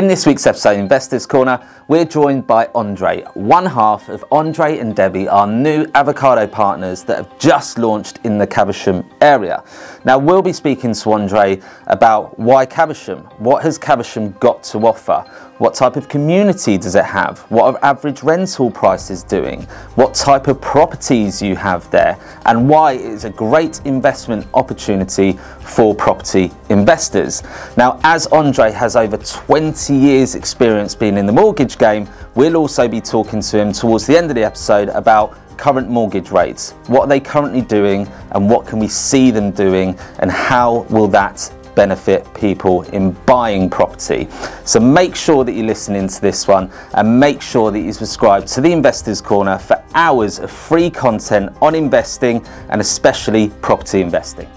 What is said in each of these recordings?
In this week's episode, Investors Corner, we're joined by Andre, one half of Andre and Debbie, our new avocado partners that have just launched in the Caversham area. Now, we'll be speaking to Andre about why Caversham, what has Caversham got to offer, what type of community does it have? What are average rental prices doing? What type of properties you have there? And why it is a great investment opportunity for property investors. Now, as Andre has over 20 years experience being in the mortgage game, we'll also be talking to him towards the end of the episode about current mortgage rates. What are they currently doing and what can we see them doing and how will that benefit people in buying property. So make sure that you're listening to this one and make sure that you subscribe to the Investors Corner for hours of free content on investing and especially property investing.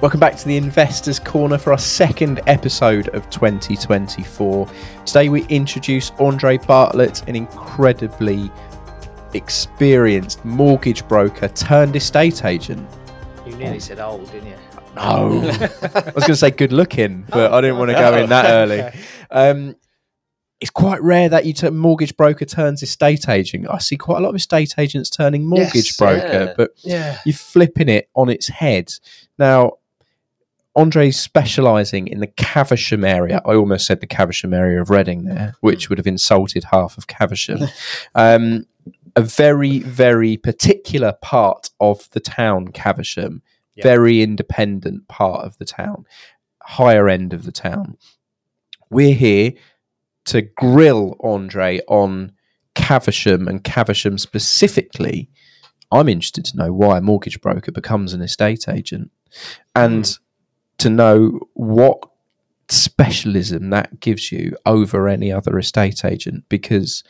Welcome back to the Investors Corner for our second episode of 2024. Today we introduce Andre Bartlett, an incredibly experienced mortgage broker turned estate agent. You nearly said old, didn't you? No, I was going to say good looking, but I didn't want to go in that early. Um, it's quite rare that you turn mortgage broker turns estate agent. I see quite a lot of estate agents turning mortgage Yes, broker, yeah. but Yeah. you're flipping it on its head. Now, Andre's specialising in the Caversham area. I almost said the Caversham area of Reading there, which would have insulted half of Caversham. um, a very, very particular part of the town, Caversham, very independent part of the town, higher end of the town. We're here to grill Andre on Caversham and Caversham specifically. I'm interested to know why a mortgage broker becomes an estate agent and hmm. to know what specialism that gives you over any other estate agent because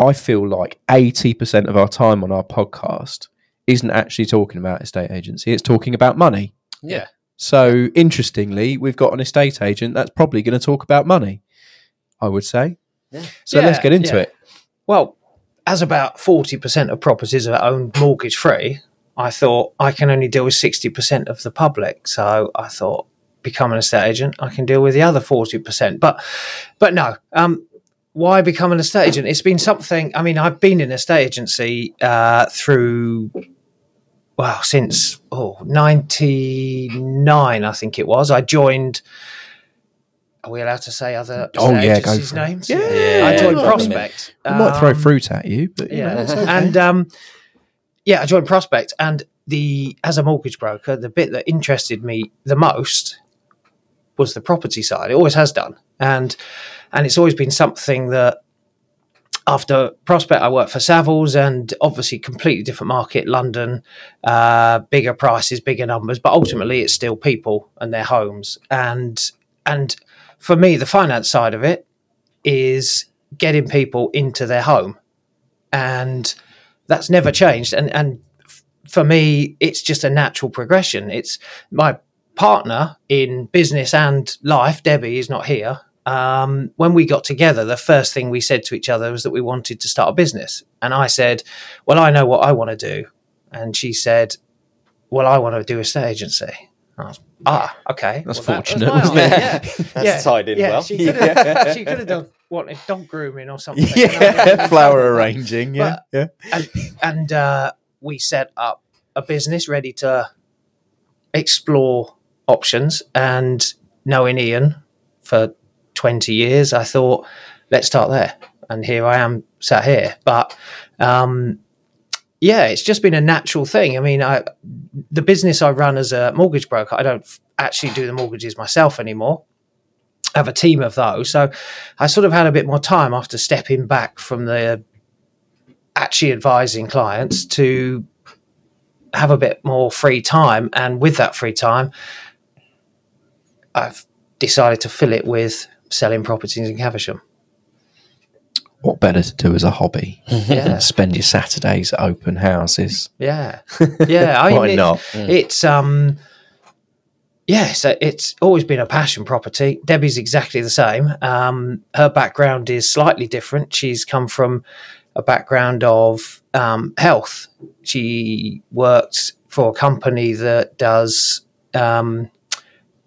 I feel like 80% of our time on our podcast isn't actually talking about estate agency, it's talking about money. Yeah. So, interestingly, we've got an estate agent that's probably going to talk about money, I would say. Yeah. So, let's get into yeah. it. Well, as about 40% of properties are owned mortgage free, I thought I can only deal with 60% of the public. So I thought, become an estate agent, I can deal with the other 40%. But, but no, um, why become an estate agent? It's been something, I mean, I've been in estate agency uh, through, well, since, oh, 99, I think it was. I joined, are we allowed to say other Oh, yeah, go agencies' for names? Yeah, I joined yeah. Prospect. I might throw Um, fruit at you, but you yeah, know, okay. and um, yeah, I joined Prospect, and the as a mortgage broker, the bit that interested me the most was the property side. It always has done, and and it's always been something that after Prospect, I worked for Savills, and obviously completely different market, London, uh, bigger prices, bigger numbers, but ultimately it's still people and their homes, and and for me, the finance side of it is getting people into their home. And that's never changed. And and for me it's just a natural progression. It's my partner in business and life debbie is not here um, when we got together the first thing we said to each other was that we wanted to start a business and i said well i know what i want to do and she said well i want to do a estate agency I was, ah okay That's Well, that was fortunate, my wasn't it? idea. That's Yeah, tied in yeah, well. she could have she done wanted dog grooming or something yeah, flower arranging, yeah, yeah. and, and uh, we set up a business ready to explore options. And knowing Ian for 20 years, I thought, let's start there. And here I am sat here. But um, yeah, it's just been a natural thing. I mean, I, the business I run as a mortgage broker, I don't actually do the mortgages myself anymore. I have a team of those. So I sort of had a bit more time after stepping back from the actually advising clients to have a bit more free time. And with that free time, I've decided to fill it with selling properties in Caversham. What better to do as a hobby? Yeah. Spend your Saturdays at open houses. Yeah. Yeah. I Why mean, not? It's um yeah, so it's always been a passion property. Debbie's exactly the same. Um, her background is slightly different. She's come from a background of um, health. She worked for a company that does um,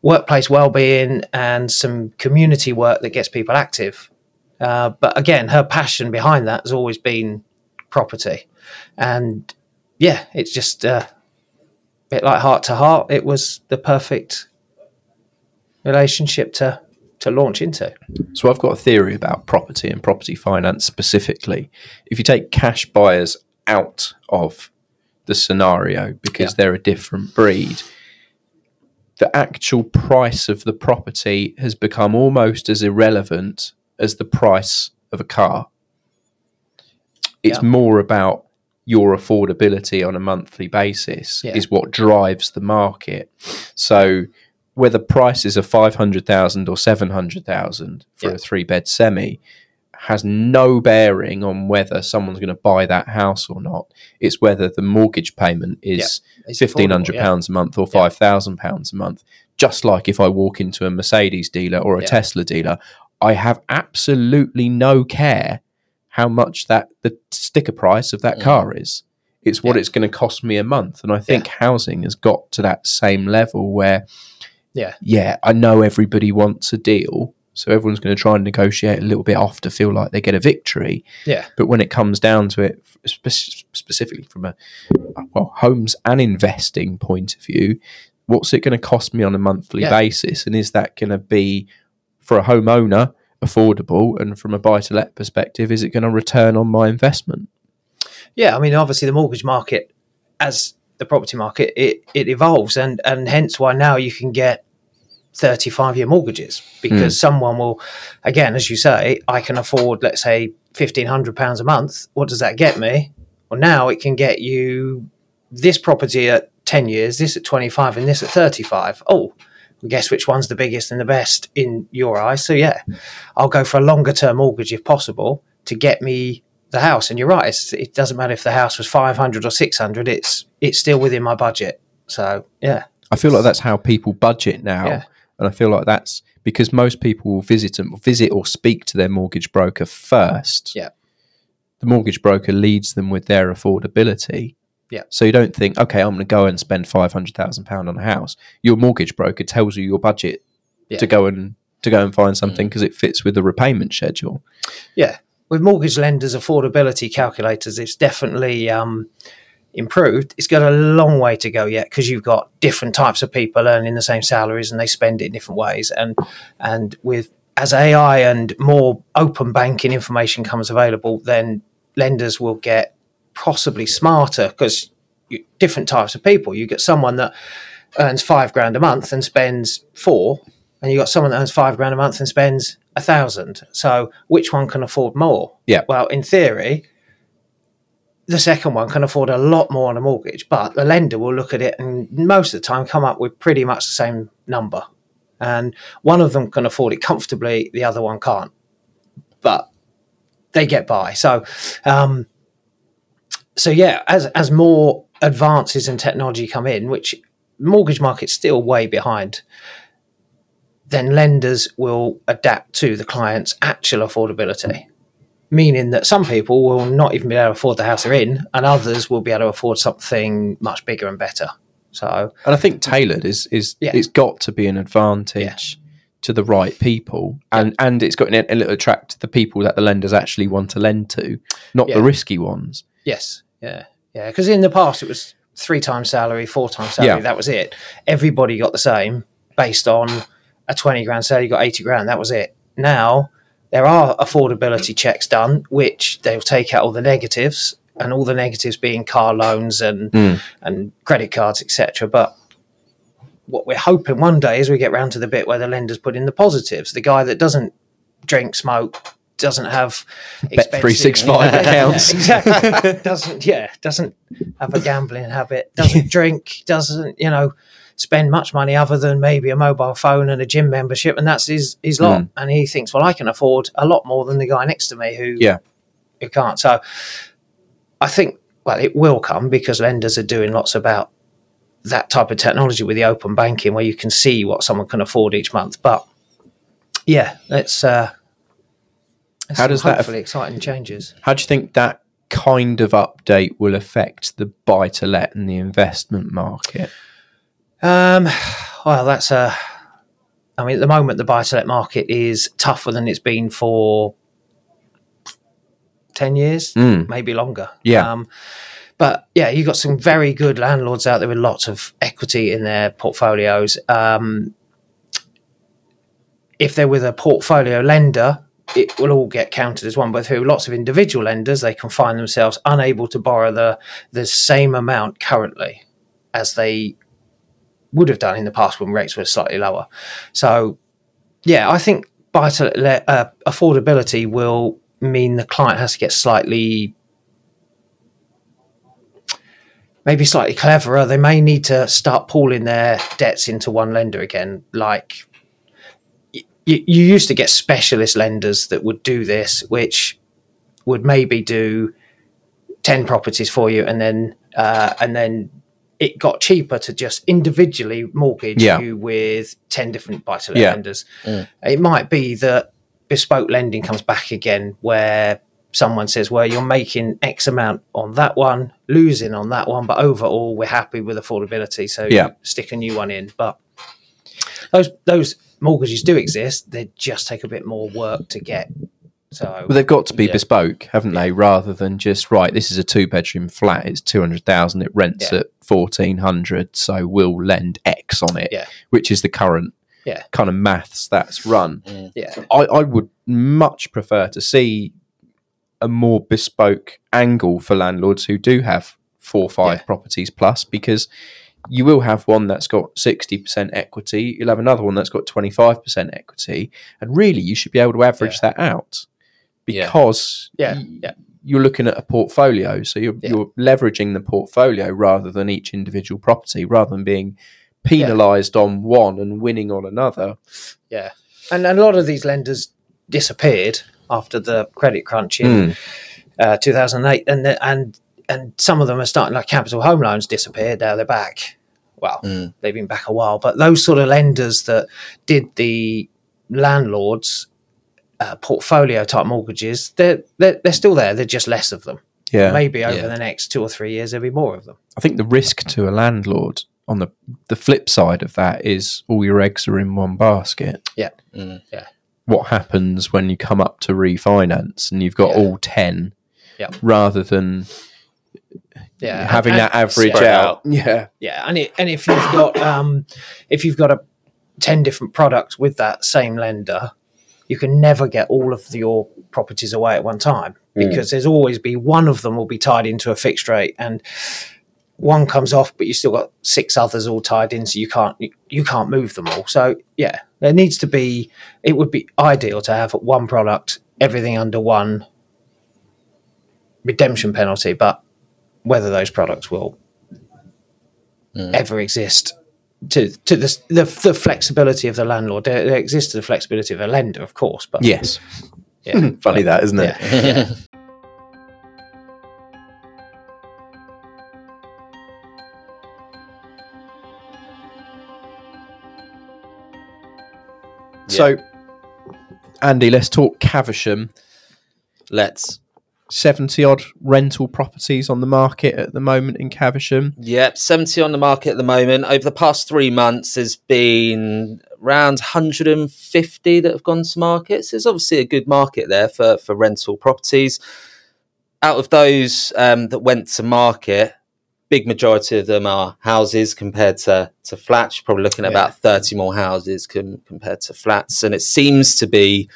workplace well-being and some community work that gets people active. Uh, but again, her passion behind that has always been property, and yeah, it's just uh, a bit like heart to heart. It was the perfect relationship to to launch into. So I've got a theory about property and property finance specifically. If you take cash buyers out of the scenario because Yeah. they're a different breed, the actual price of the property has become almost as irrelevant as the price of a car. It's Yeah. more about your affordability on a monthly basis Yeah. is what drives the market. So whether prices are 500,000 or 700,000 for Yeah. a three bed semi has no bearing on whether someone's going to buy that house or not. It's whether the mortgage payment is It's fifteen hundred affordable, yeah. pounds a month or Yeah. five thousand pounds a month. Just like if I walk into a Mercedes dealer or a Yeah. Tesla dealer, I have absolutely no care how much that the sticker price of that Mm. car is. It's what Yeah. it's going to cost me a month, and I think housing has got to that same level where, Yeah. yeah, I know everybody wants a deal, so everyone's going to try and negotiate a little bit off to feel like they get a victory. Yeah. But when it comes down to it, spe- specifically from a well homes and investing point of view, what's it going to cost me on a monthly Yeah. basis, and is that going to be for a homeowner affordable, and from a buy to let perspective, is it going to return on my investment? Yeah, I mean, obviously, the mortgage market, as the property market, it, it evolves, and and hence why now you can get thirty five year mortgages because hmm. someone will, again, as you say, I can afford, let's say, fifteen hundred pounds a month. What does that get me? Well, now it can get you this property at ten years, this at twenty five, and this at thirty five. Oh. Guess which one's the biggest and the best in your eyes? So yeah, I'll go for a longer term mortgage if possible to get me the house. And you're right; it's, it doesn't matter if the house was five hundred or six hundred. It's it's still within my budget. So yeah, I feel like that's how people budget now, Yeah. And I feel like that's because most people will visit and visit or speak to their mortgage broker first. Yeah. the mortgage broker leads them with their affordability. Yeah. So you don't think, okay, I'm going to go and spend five hundred thousand pound on a house. Your mortgage broker tells you your budget Yeah. Mm. to go and to go and find something because it fits with the repayment schedule. yeah. With mortgage lenders' affordability calculators, it's definitely um, improved. It's got a long way to go yet because you've got different types of people earning the same salaries and they spend it in different ways. And and with as AI and more open banking information comes available, then lenders will get possibly smarter because different types of people. You get someone that earns five grand a month and spends four, and you got someone that earns five grand a month and spends a thousand. So which one can afford more? Yeah. Well, in theory, the second one can afford a lot more on a mortgage, but the lender will look at it and most of the time come up with pretty much the same number. And one of them can afford it comfortably, the other one can't. But they get by. So, um, so yeah, as as more advances in technology come in, which mortgage market's still way behind, then lenders will adapt to the client's actual affordability. Meaning that some people will not even be able to afford the house they're in, and others will be able to afford something much bigger and better. So And I think tailored is is Yeah. it's got to be an advantage to the right people, and and it's got to attract the people that the lenders actually want to lend to, not Yeah. the risky ones. Yes, yeah, yeah. Because in the past it was three times salary, four times salary. Yeah. That was it. Everybody got the same based on a twenty grand salary. You got eighty grand. That was it. Now there are affordability checks done, which they'll take out all the negatives, and all the negatives being car loans and Mm. and credit cards, etc. But what we're hoping one day is we get round to the bit where the lenders put in the positives. The guy that doesn't drink, smoke, doesn't have expensive- 365 accounts. exactly. doesn't yeah, doesn't have a gambling habit, doesn't drink, doesn't, you know, spend much money other than maybe a mobile phone and a gym membership and that's his his lot. Mm. And he thinks, well, I can afford a lot more than the guy next to me who Yeah. who can't. So I think well, it will come because lenders are doing lots about that type of technology with the open banking where you can see what someone can afford each month. But yeah, let's uh let's How does that hopefully exciting changes. How do you think that kind of update will affect the buy to let and the investment market? Um, well, that's a I mean, at the moment, the buy to let market is tougher than it's been for 10 years, Mm. maybe longer. Yeah. Um, but yeah, you've got some very good landlords out there with lots of equity in their portfolios. Um, if they're with a portfolio lender, it will all get counted as one. But through lots of individual lenders, they can find themselves unable to borrow the the same amount currently as they would have done in the past when rates were slightly lower. So, yeah, I think buy to let uh, affordability will mean the client has to get slightly maybe slightly cleverer. They may need to start pooling their debts into one lender again. Like y- you, used to get specialist lenders that would do this, which would maybe do ten properties for you, and then uh, and then it got cheaper to just individually mortgage Yeah. you with ten different buy to let Yeah. lenders. Mm. It might be that bespoke lending comes back again, where someone says, "Well, you're making X amount on that one, losing on that one, but overall, we're happy with affordability, so Yeah. stick a new one in." But those those mortgages do exist; they just take a bit more work to get. So Well, they've got to be Yeah. bespoke, haven't they? Rather than just right, this is a two bedroom flat. It's two hundred thousand. It rents Yeah. at fourteen hundred, so we'll lend X on it, Yeah. which is the current Yeah. kind of maths that's run. Mm. yeah, I, I would much prefer to see a more bespoke angle for landlords who do have four or five Yeah. properties plus because you will have one that's got 60% equity you'll have another one that's got 25% equity and really you should be able to average that out Yeah. Because Yeah, y- yeah. you're looking at a portfolio so you're, Yeah. you're leveraging the portfolio rather than each individual property rather than being penalized on one and winning on another yeah, and, and a lot of these lenders disappeared after the credit crunch in Mm. uh, 2008, and the, and and some of them are starting like Capital Home Loans disappeared. Now they're back. Well, Mm. they've been back a while, but those sort of lenders that did the landlords uh, portfolio type mortgages, they're, they're they're still there. They're just less of them. yeah Maybe over Yeah. the next two or three years, there'll be more of them. I think the risk to a landlord on the the flip side of that is all your eggs are in one basket. Yeah. Mm. Yeah. What happens when you come up to refinance and you've got Yeah. all ten, Yeah. rather than Yeah, having and- that average spread out? out. Yeah, Yeah, and it, and if you've got um, if you've got a ten different products with that same lender, you can never get all of your properties away at one time hmm. because there's always be one of them will be tied into a fixed rate and one comes off, but you still got six others all tied in, so you can't you, you can't move them all. So yeah, there needs to be. It would be ideal to have one product, everything under one redemption penalty, but whether those products will hmm. ever exist to to the, the the flexibility of the landlord. There, there exists to the flexibility of a lender, of course, but yes. yeah, Funny that, isn't it? yeah, So, Andy, let's talk Caversham. Let's. 70 odd rental properties on the market at the moment in Caversham. Yep, 70 on the market at the moment. Over the past three months, there's been around 150 that have gone to market. So there's obviously a good market there for, for rental properties. Out of those um, that went to market, big majority of them are houses compared to, to flats. You're probably looking at Yeah. about 30 more houses com- compared to flats. And it seems to be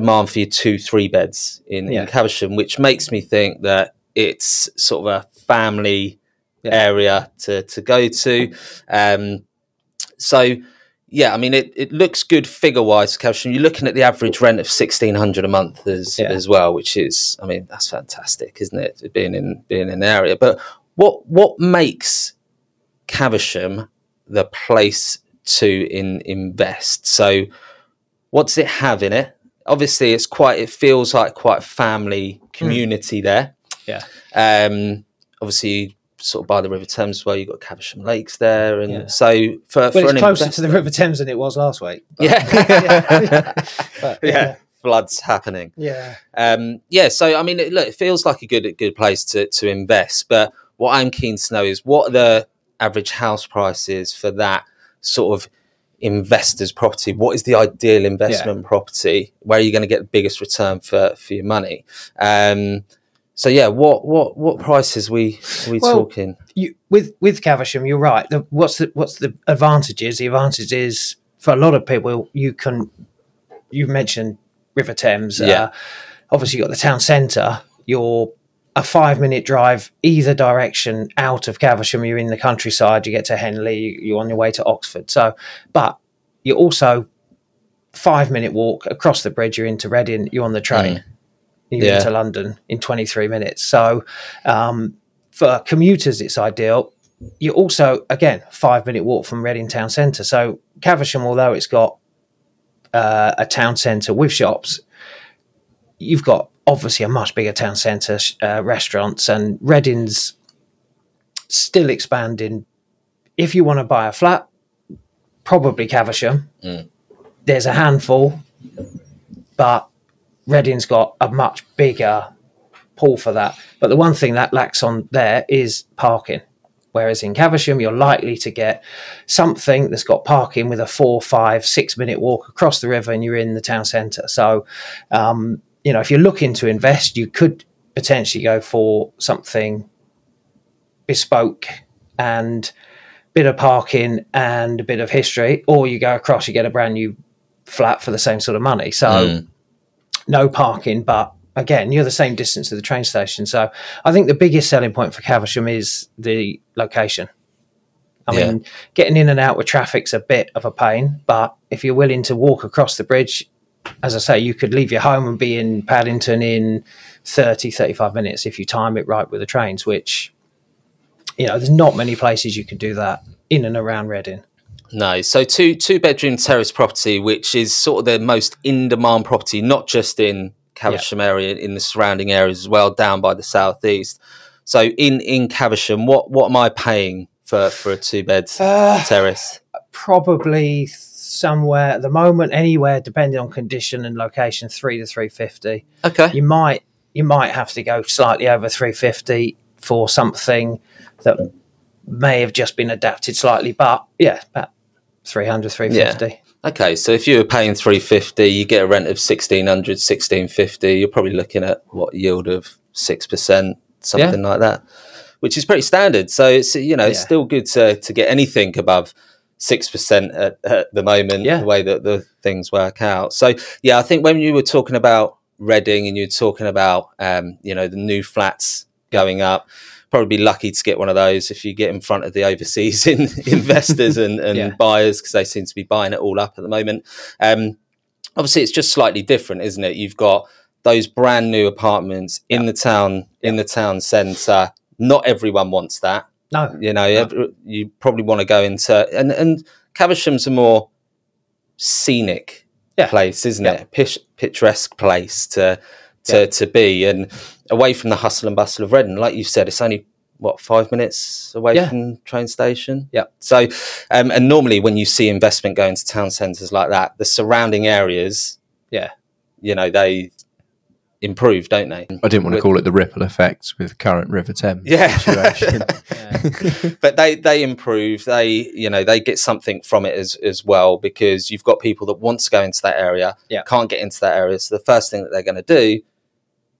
demand for your two, three beds in, Yeah. in Caversham, which makes me think that it's sort of a family Yeah. area to, to go to. Um, so, yeah, I mean, it, it looks good figure wise, Caversham. You're looking at the average rent of 1600 a month as, Yeah. as well, which is, I mean, that's fantastic, isn't it? Being in, being in the area. But what, what makes Caversham the place to in, invest? So, what does it have in it? Obviously, it's quite. It feels like quite a family community there. Yeah. Um. Obviously, sort of by the River Thames, as well. You've got Caversham Lakes there, and Yeah. so for well, for it's closer investor- to the River Thames than it was last week. but- Yeah. but, yeah, floods happening. yeah, Um, yeah, so I mean, it, look, it feels like a good good place to to invest. But what I'm keen to know is what are the average house prices for that sort of investor's property. What is the ideal investment property? Where are you going to get the biggest return for for your money? Um, so yeah, what what what prices we are we Well, talking? you, with with Caversham, you're right. The, what's the what's the advantages? The advantage is for a lot of people, you can. You mentioned River Thames. Yeah. Uh, obviously, you've got the town centre. You're a five minute drive either direction out of Caversham. You're in the countryside. You get to Henley. You're on your way to Oxford. So, but you're also five minute walk across the bridge. You're into Reading. You're on the train. You're Yeah. into London in 23 minutes. So, um, for commuters, it's ideal. You're also, again, five minute walk from Reading town centre. So Caversham, although it's got uh, a town centre with shops, you've got obviously a much bigger town centre, uh, restaurants, and Reading's still expanding. If you want to buy a flat, probably Caversham. Mm. There's a handful, but Reading's got a much bigger pool for that. But the one thing that lacks on there is parking. Whereas in Caversham, you're likely to get something that's got parking with a four, five, six minute walk across the river and you're in the town centre. So, um, you know, if you're looking to invest, you could potentially go for something bespoke and bit of parking and a bit of history, or you go across, you get a brand new flat for the same sort of money. So, Mm. no parking, but again, you're the same distance to the train station. So I think the biggest selling point for Caversham is the location. I Yeah. mean, getting in and out with traffic's a bit of a pain, but if you're willing to walk across the bridge, as I say, you could leave your home and be in Paddington in 30, 35 minutes if you time it right with the trains, which, you know, there's not many places you could do that in and around Reading. No, so two two bedroom terrace property, which is sort of the most in demand property, not just in Caversham area, in the surrounding areas as well, down by the southeast. So in in Caversham, what what am I paying for for a two bed Uh, terrace? probably somewhere at the moment, anywhere depending on condition and location, three to three fifty. Okay, You might you might have to go slightly over three fifty for something that may have just been adapted slightly, but yeah, about 300, 350. okay. So if you were paying three fifty, you get a rent of 1600 1650 You're probably looking at what yield of six percent, something like that, which is pretty standard. So it's you know it's still good to to get anything above six percent at, at the moment. Yeah. The way that the things work out. So yeah, I think when you were talking about Reading and you're talking about um, you know the new flats going up. Probably be lucky to get one of those if you get in front of the overseas in, investors and, and Yeah. buyers because they seem to be buying it all up at the moment. Um, obviously, it's just slightly different, isn't it? You've got those brand new apartments in the town in the town centre. Not everyone wants that. No, You know, every- you probably want to go into and and Caversham's a more scenic Yeah. place, isn't Yeah. it? Pish, picturesque place to to Yeah. to be and away from the hustle and bustle of Reading. Like you said, it's only what five minutes away from train station. Yeah. So, um, and normally when you see investment going to town centres like that, the surrounding areas, Yeah. you know, they improve, don't they? I didn't want to With- call it the ripple effect with current River Thames Yeah. situation. yeah. but they they improve they you know they get something from it as as well because you've got people that want to go into that area Yeah. can't get into that area so the first thing that they're going to do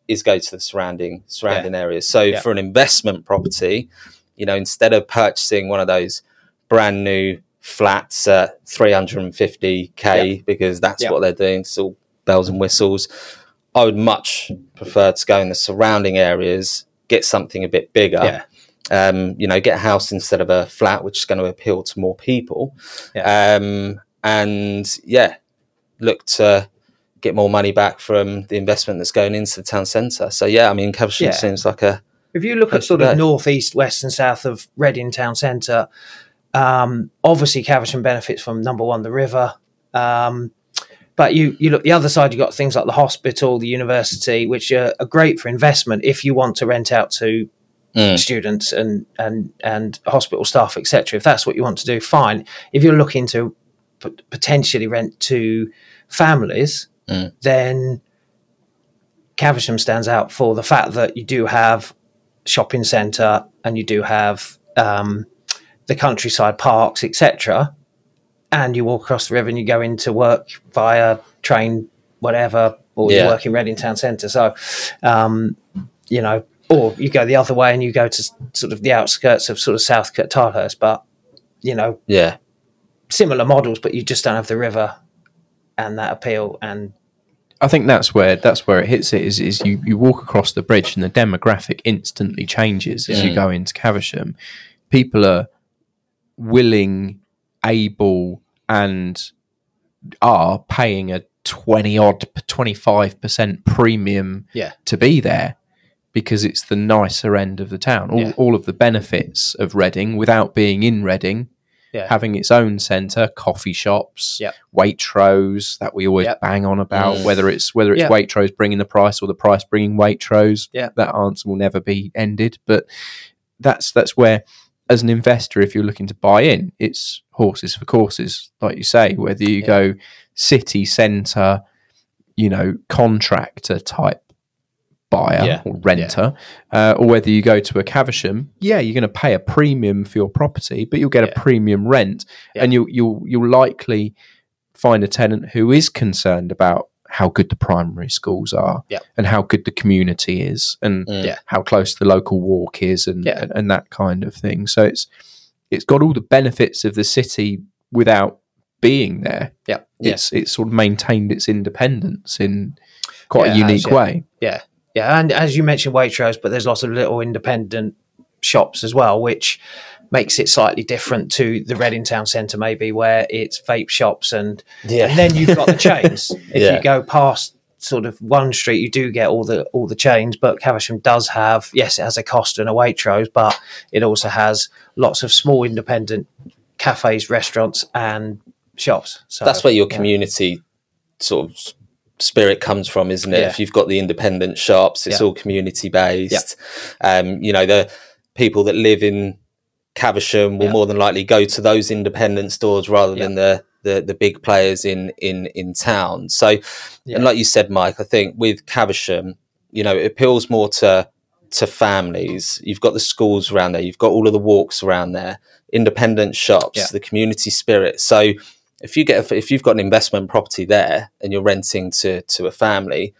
is go to the surrounding surrounding areas so Yeah. for an investment property you know instead of purchasing one of those brand new flats at 350k because that's Yeah. what they're doing it's all bells and whistles i would much prefer to go in the surrounding areas get something a bit bigger yeah. um, you know, get a house instead of a flat, which is going to appeal to more people. Um, and yeah, look to get more money back from the investment that's going into the town centre. So yeah, I mean, Caversham Yeah. seems like a If you look at sort of north, east, west, and south of Reading town centre, um, obviously Caversham benefits from number one, the river. Um, but you, you look the other side, you've got things like the hospital, the university, which are, are great for investment if you want to rent out to Mm. students and and and hospital staff, etc. If that's what you want to do, fine. If you're looking to p- potentially rent to families, Mm. then Caversham stands out for the fact that you do have shopping centre and you do have um, the countryside parks, etc. and you walk across the river and you go into work via train, whatever, or Yeah. you work in Reading Town Centre. So, um, you know, or you go the other way and you go to sort of the outskirts of sort of South Tilehurst, but you know, Yeah. similar models, but you just don't have the river and that appeal. And I think that's where that's where it hits it is is you, you walk across the bridge and the demographic instantly changes as you Mm. go into Caversham. People are willing, able, and are paying a twenty odd twenty five percent premium Yeah. to be there because it's the nicer end of the town. All, Yeah. all of the benefits of Reading without being in Reading yeah, having its own centre, coffee shops, Yep. Waitrose that we always Yep. bang on about. Mm. Whether it's whether it's Yeah. Waitrose bringing the price or the price bringing Waitrose, Yeah. that answer will never be ended. But that's that's where, as an investor, if you're looking to buy in, it's horses for courses, like you say. Whether you Yeah. go city centre, you know, contractor type buyer Yeah. or renter, uh, or whether you go to a Caversham, yeah, you're going to pay a premium for your property, but you'll get Yeah. a premium rent, Yeah. and you'll you'll you'll likely find a tenant who is concerned about how good the primary schools are, Yeah. and how good the community is, and Mm. Yeah. how close the local walk is, and, Yeah. and and that kind of thing. So it's it's got all the benefits of the city without being there. Yeah. Yeah. It's it's sort of maintained its independence in quite Yeah, a it has, unique yeah. way. yeah, yeah. And as you mentioned, Waitrose, but there's lots of little independent shops as well, which makes it slightly different to the Reading Town Centre, maybe where it's vape shops and Yeah. and then you've got the chains. if Yeah. you go past sort of one street, you do get all the all the chains. But Caversham does have yes, it has a Costa and a Waitrose, but it also has lots of small independent cafes, restaurants, and shops. So That's where your yeah. community sort of spirit comes from, isn't it? Yeah. If you've got the independent shops, it's Yeah. all community based. Um, you know, the people that live in Caversham will Yeah. more than likely go to those independent stores rather than the, the the big players in in in town. So, Yeah. and like you said, Mike, I think with Caversham, you know, it appeals more to to families. You've got the schools around there. You've got all of the walks around there. Independent shops, Yeah. the community spirit. So, if you get if you've got an investment property there and you're renting to to a family,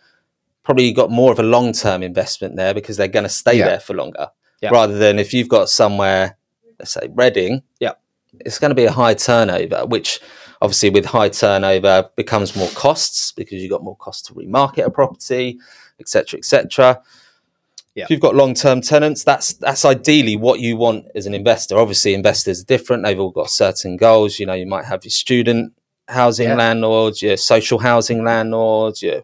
probably you've got more of a long term investment there because they're going to stay Yeah. there for longer. Yeah. Rather than if you've got somewhere, let's say Reading, Yeah. it's going to be a high turnover, which obviously with high turnover becomes more costs because you've got more costs to remarket a property, etc., etc. Yeah. If you've got long-term tenants, that's that's ideally what you want as an investor. Obviously, investors are different; they've all got certain goals. You know, you might have your student housing Yeah. landlords, your social housing landlords, your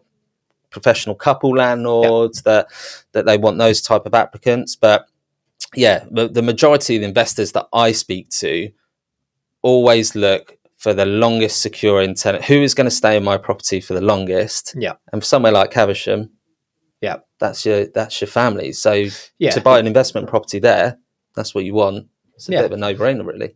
professional couple landlords that that they want those type of applicants. But yeah, the, the majority of the investors that I speak to always look for the longest securing tenant. Who is going to stay in my property for the longest? Yeah. And somewhere like Caversham, Yeah. that's your that's your family. So Yeah. to buy an investment property there, that's what you want. It's a Yeah. bit of a no brainer, really.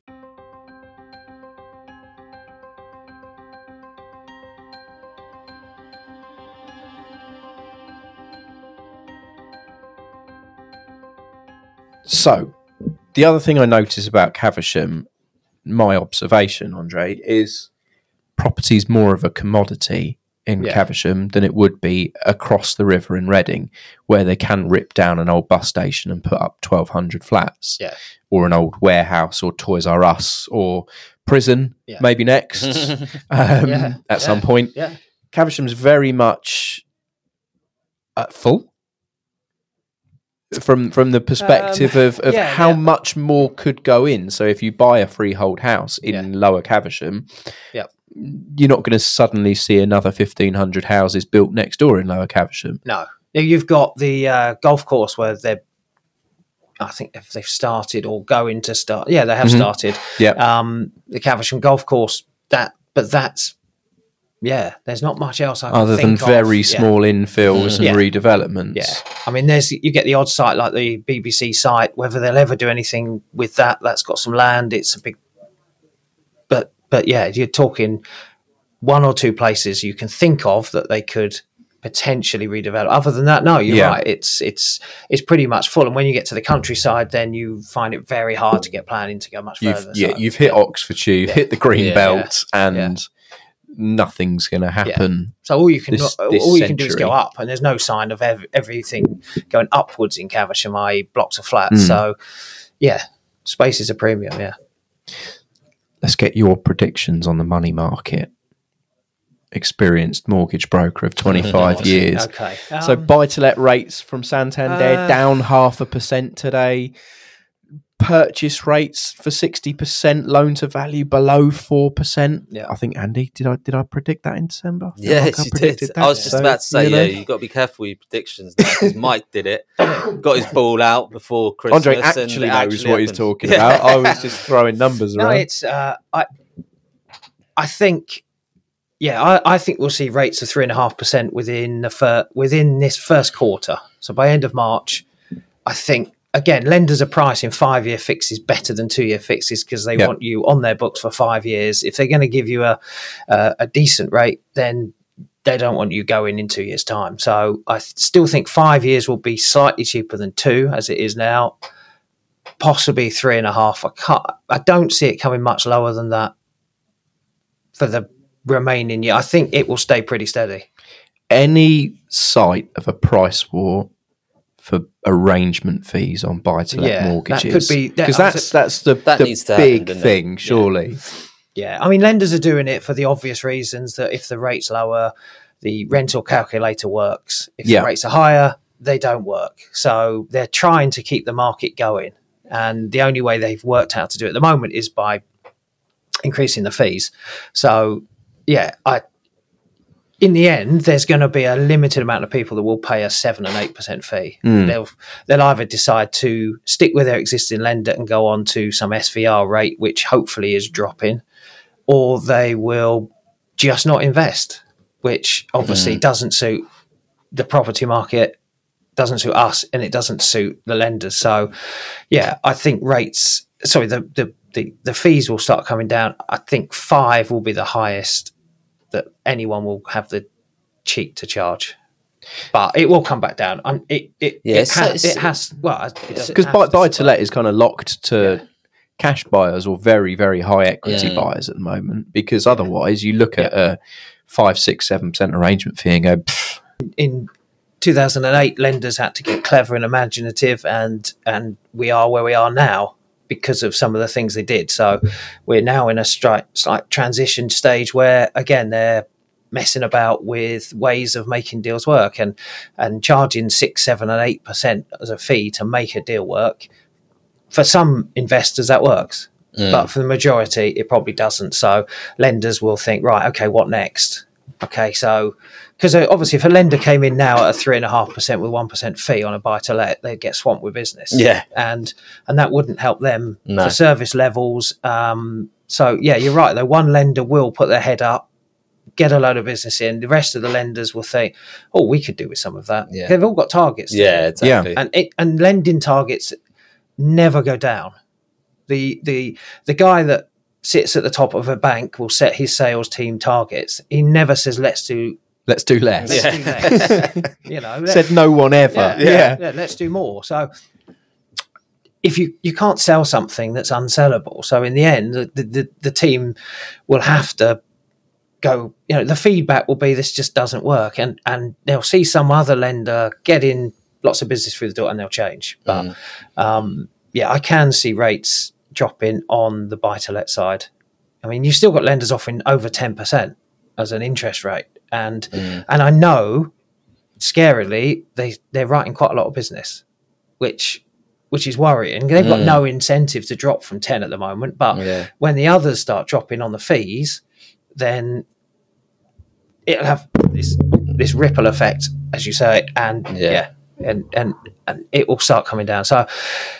So, the other thing I notice about Caversham, my observation, Andre, is property is more of a commodity in Yeah. Caversham than it would be across the river in Reading, where they can rip down an old bus station and put up 1,200 flats, Yeah. or an old warehouse, or Toys R Us, or prison, Yeah. maybe next um, at some point. Caversham's very much uh, full from from the perspective of, of Um, yeah, how yeah. much more could go in. So if you buy a freehold house in Yeah. Lower Caversham, Yep. you're not going to suddenly see another fifteen hundred houses built next door in Lower Caversham. No, you've got the uh, golf course where they're. I think if they've started or going to start, yeah, they have Mhm. started. Yeah, Um, the Caversham golf course. That, but that's yeah. There's not much else I can other than think of. very Yeah. small infills and mm. Yeah. redevelopments. Yeah, I mean, there's you get the odd site like the BBC site. Whether they'll ever do anything with that, that's got some land. It's a big, but but yeah, you're talking one or two places you can think of that they could potentially redevelop. Other than that, no, you're Yeah. right. It's it's it's pretty much full. And when you get to the countryside, then you find it very hard to get planning to go much You've further. yeah, So, you've hit Oxfordshire, you've hit the green belt, and. Nothing's going to happen. So all you can this- all this you can do is go up, and there's no sign of ev- everything going upwards in Caversham, i.e., blocks of flats. Mm. So yeah, space is a premium. Yeah, Let's get your predictions on the money market. Experienced mortgage broker of 25 years. okay. So Um, buy to let rates from Santander uh, down half a percent today. Purchase rates for 60%, loan to value below 4%. Yeah. I think Andy, did I did I predict that in December? I feel like Yes, I you predicted did. that, I was just so, about to say, you know. yeah, you've got to be careful with your predictions because Mike did it, got his ball out before Christmas. Andre and actually knows actually what he's talking about. I was just throwing numbers no, around. it's uh, I I think yeah, I, I think we'll see rates of three and a half percent within the fir- within this first quarter. So by end of March, I think again lenders are pricing five year fixes better than two year fixes because they Yeah. want you on their books for five years. If they're going to give you a, a a decent rate, then they don't want you going in two years' time. So I still think five years will be slightly cheaper than two, as it is now. Possibly three and a half. I can't. I don't see it coming much lower than that for the remaining year. I think it will stay pretty steady. Any sight of a price war for arrangement fees on buy to let Yeah, that mortgages? could be- that- because that's that's the, That the to happen, big doesn't it? thing, Yeah. surely. Yeah, I mean, lenders are doing it for the obvious reasons that if the rate's lower, the rental calculator works. If Yeah. the rates are higher, they don't work. So they're trying to keep the market going. And the only way they've worked out to do it at the moment is by increasing the fees. So, yeah, I. In the end, there's going to be a limited amount of people that will pay a seven and eight percent fee. Mm. They'll they'll either decide to stick with their existing lender and go on to some SVR rate, which hopefully is dropping, or they will just not invest, which obviously doesn't suit the property market, doesn't suit us, and it doesn't suit the lenders. So, yeah, I think rates, sorry, the the the, the fees will start coming down. I think five will be the highest that anyone will have the cheek to charge. But it will come back down. Um, it it, Yeah, it, has, it has well Because buy, to, buy to let is kind of locked to Yeah. cash buyers or very, very high equity Mm. buyers at the moment. Because otherwise, you look at a five, six, seven percent arrangement fee and go, "Pff, in 2008 lenders had to get clever and imaginative and and we are where we are now because of some of the things they did. So we're now in a stri- slight transition stage where again they're messing about with ways of making deals work and and charging six seven and eight percent as a fee to make a deal work. For some investors that works Mm. but for the majority it probably doesn't. So lenders will think right okay what next? Okay so because obviously if a lender came in now at a three and a half percent with one percent fee on a buy to let they'd get swamped with business Yeah. and and that wouldn't help them No. for service levels um so yeah you're right though one lender will put their head up get a load of business in the rest of the lenders will think oh we could do with some of that Yeah. they've all got targets Yeah, exactly. and it, and lending targets never go down. The the the guy that sits at the top of a bank will set his sales team targets. He never says let's do let's do less. let's Yeah. do less. you know, Said no one ever. yeah, Yeah. yeah, let's do more. So if you you can't sell something that's unsellable, so in the end, the, the the team will have to go. You know, the feedback will be this just doesn't work, and and they'll see some other lender get in lots of business through the door, and they'll change. But Mm. um, yeah, I can see rates dropping on the buy to let side. I mean, you've still got lenders offering over ten percent as an interest rate, and Mm. and I know scarily they they're writing quite a lot of business, which which is worrying. They've got Mm. no incentive to drop from ten at the moment, but Yeah. when the others start dropping on the fees, then it'll have this this ripple effect, as you say, and Yeah. yeah, and and and it will start coming down. So,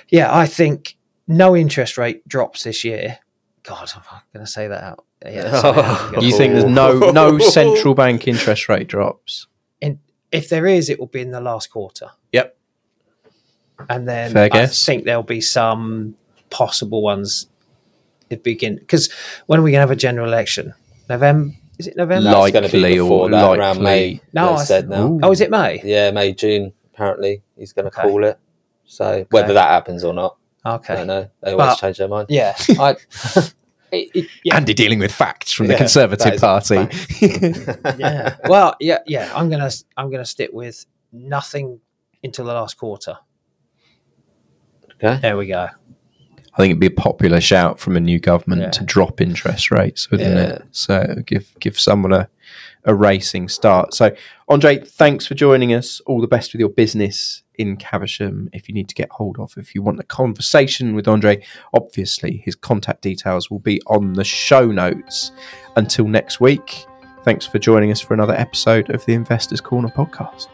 yeah, I think no interest rate drops this year. God, I'm going to say that out. Yeah, sorry, I'm gonna- You think there's no no central bank interest rate drops? if there is, it will be in the last quarter. Yep. And then Fair I guess. think there'll be some possible ones at begin because when are we going to have a general election? November, Is it November? No, it's going to be Likely before or that, around. May. No, I- said now. Ooh. Oh, is it May? Yeah, May, June. Apparently, he's going to Okay. call it. So whether that happens or not, I Okay. don't know. They always But- change their mind. Yeah. I, it, it, yeah. Andy dealing with facts from the Conservative Party. yeah. Well, yeah, yeah. I'm gonna I'm gonna stick with nothing until the last quarter. Okay. There we go. I think it'd be a popular shout from a new government Yeah. to drop interest rates, wouldn't Yeah. it? So give give someone a, a racing start. So Andre, thanks for joining us. All the best with your business in Caversham. If you need to get hold of, if you want a conversation with Andre, obviously his contact details will be on the show notes. Until next week, thanks for joining us for another episode of the Investors Corner podcast.